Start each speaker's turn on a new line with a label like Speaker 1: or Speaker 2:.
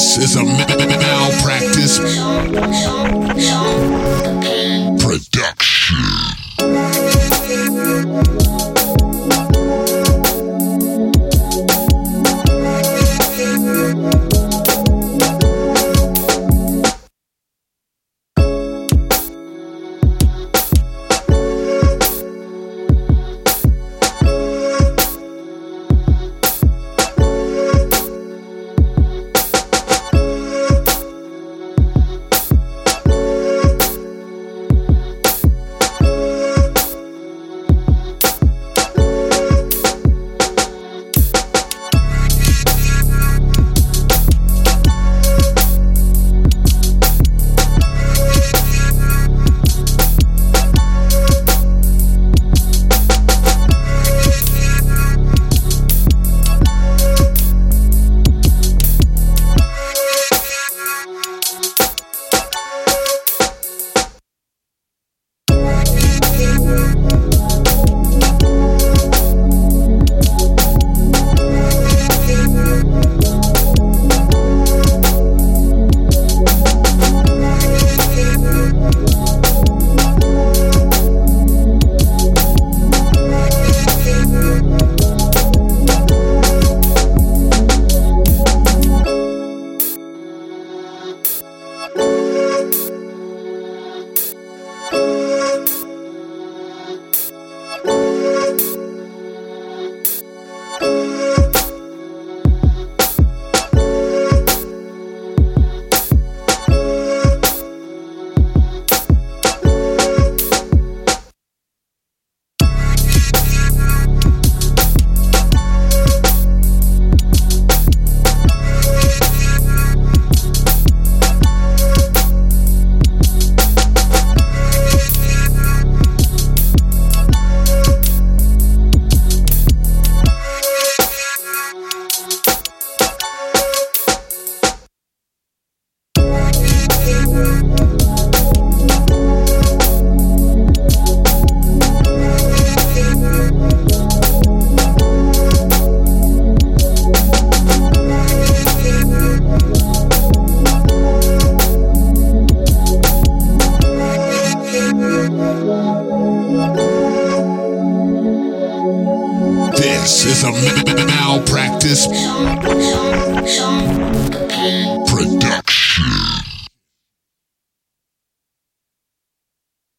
Speaker 1: This is a malpractice This is a malpractice